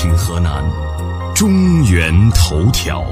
听河南，中原头条。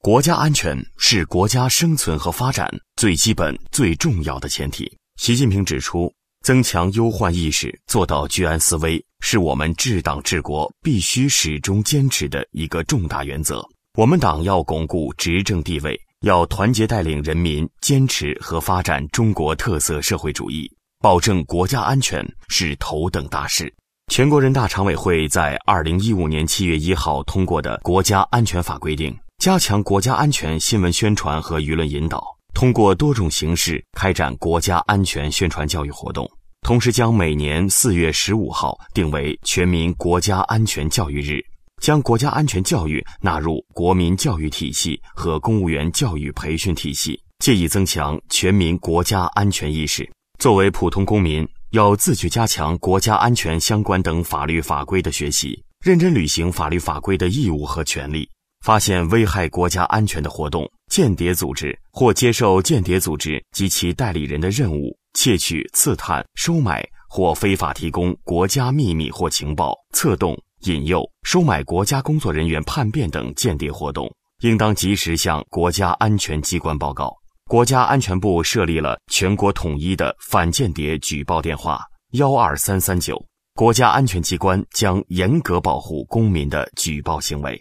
国家安全是国家生存和发展最基本、最重要的前提。习近平指出，增强忧患意识，做到居安思危，是我们治党治国必须始终坚持的一个重大原则。我们党要巩固执政地位，要团结带领人民坚持和发展中国特色社会主义。保证国家安全是头等大事。全国人大常委会在二零一五年七月一号通过的《国家安全法》规定，加强国家安全新闻宣传和舆论引导，通过多种形式开展国家安全宣传教育活动。同时，将每年四月十五号定为全民国家安全教育日，将国家安全教育纳入国民教育体系和公务员教育培训体系，借以增强全民国家安全意识。作为普通公民，要自觉加强国家安全相关等法律法规的学习，认真履行法律法规的义务和权利。发现危害国家安全的活动、间谍组织或接受间谍组织及其代理人的任务，窃取、刺探、收买或非法提供国家秘密或情报，策动、引诱、收买国家工作人员叛变等间谍活动，应当及时向国家安全机关报告。国家安全部设立了全国统一的反间谍举报电话幺二三三九，国家安全机关将严格保护公民的举报行为。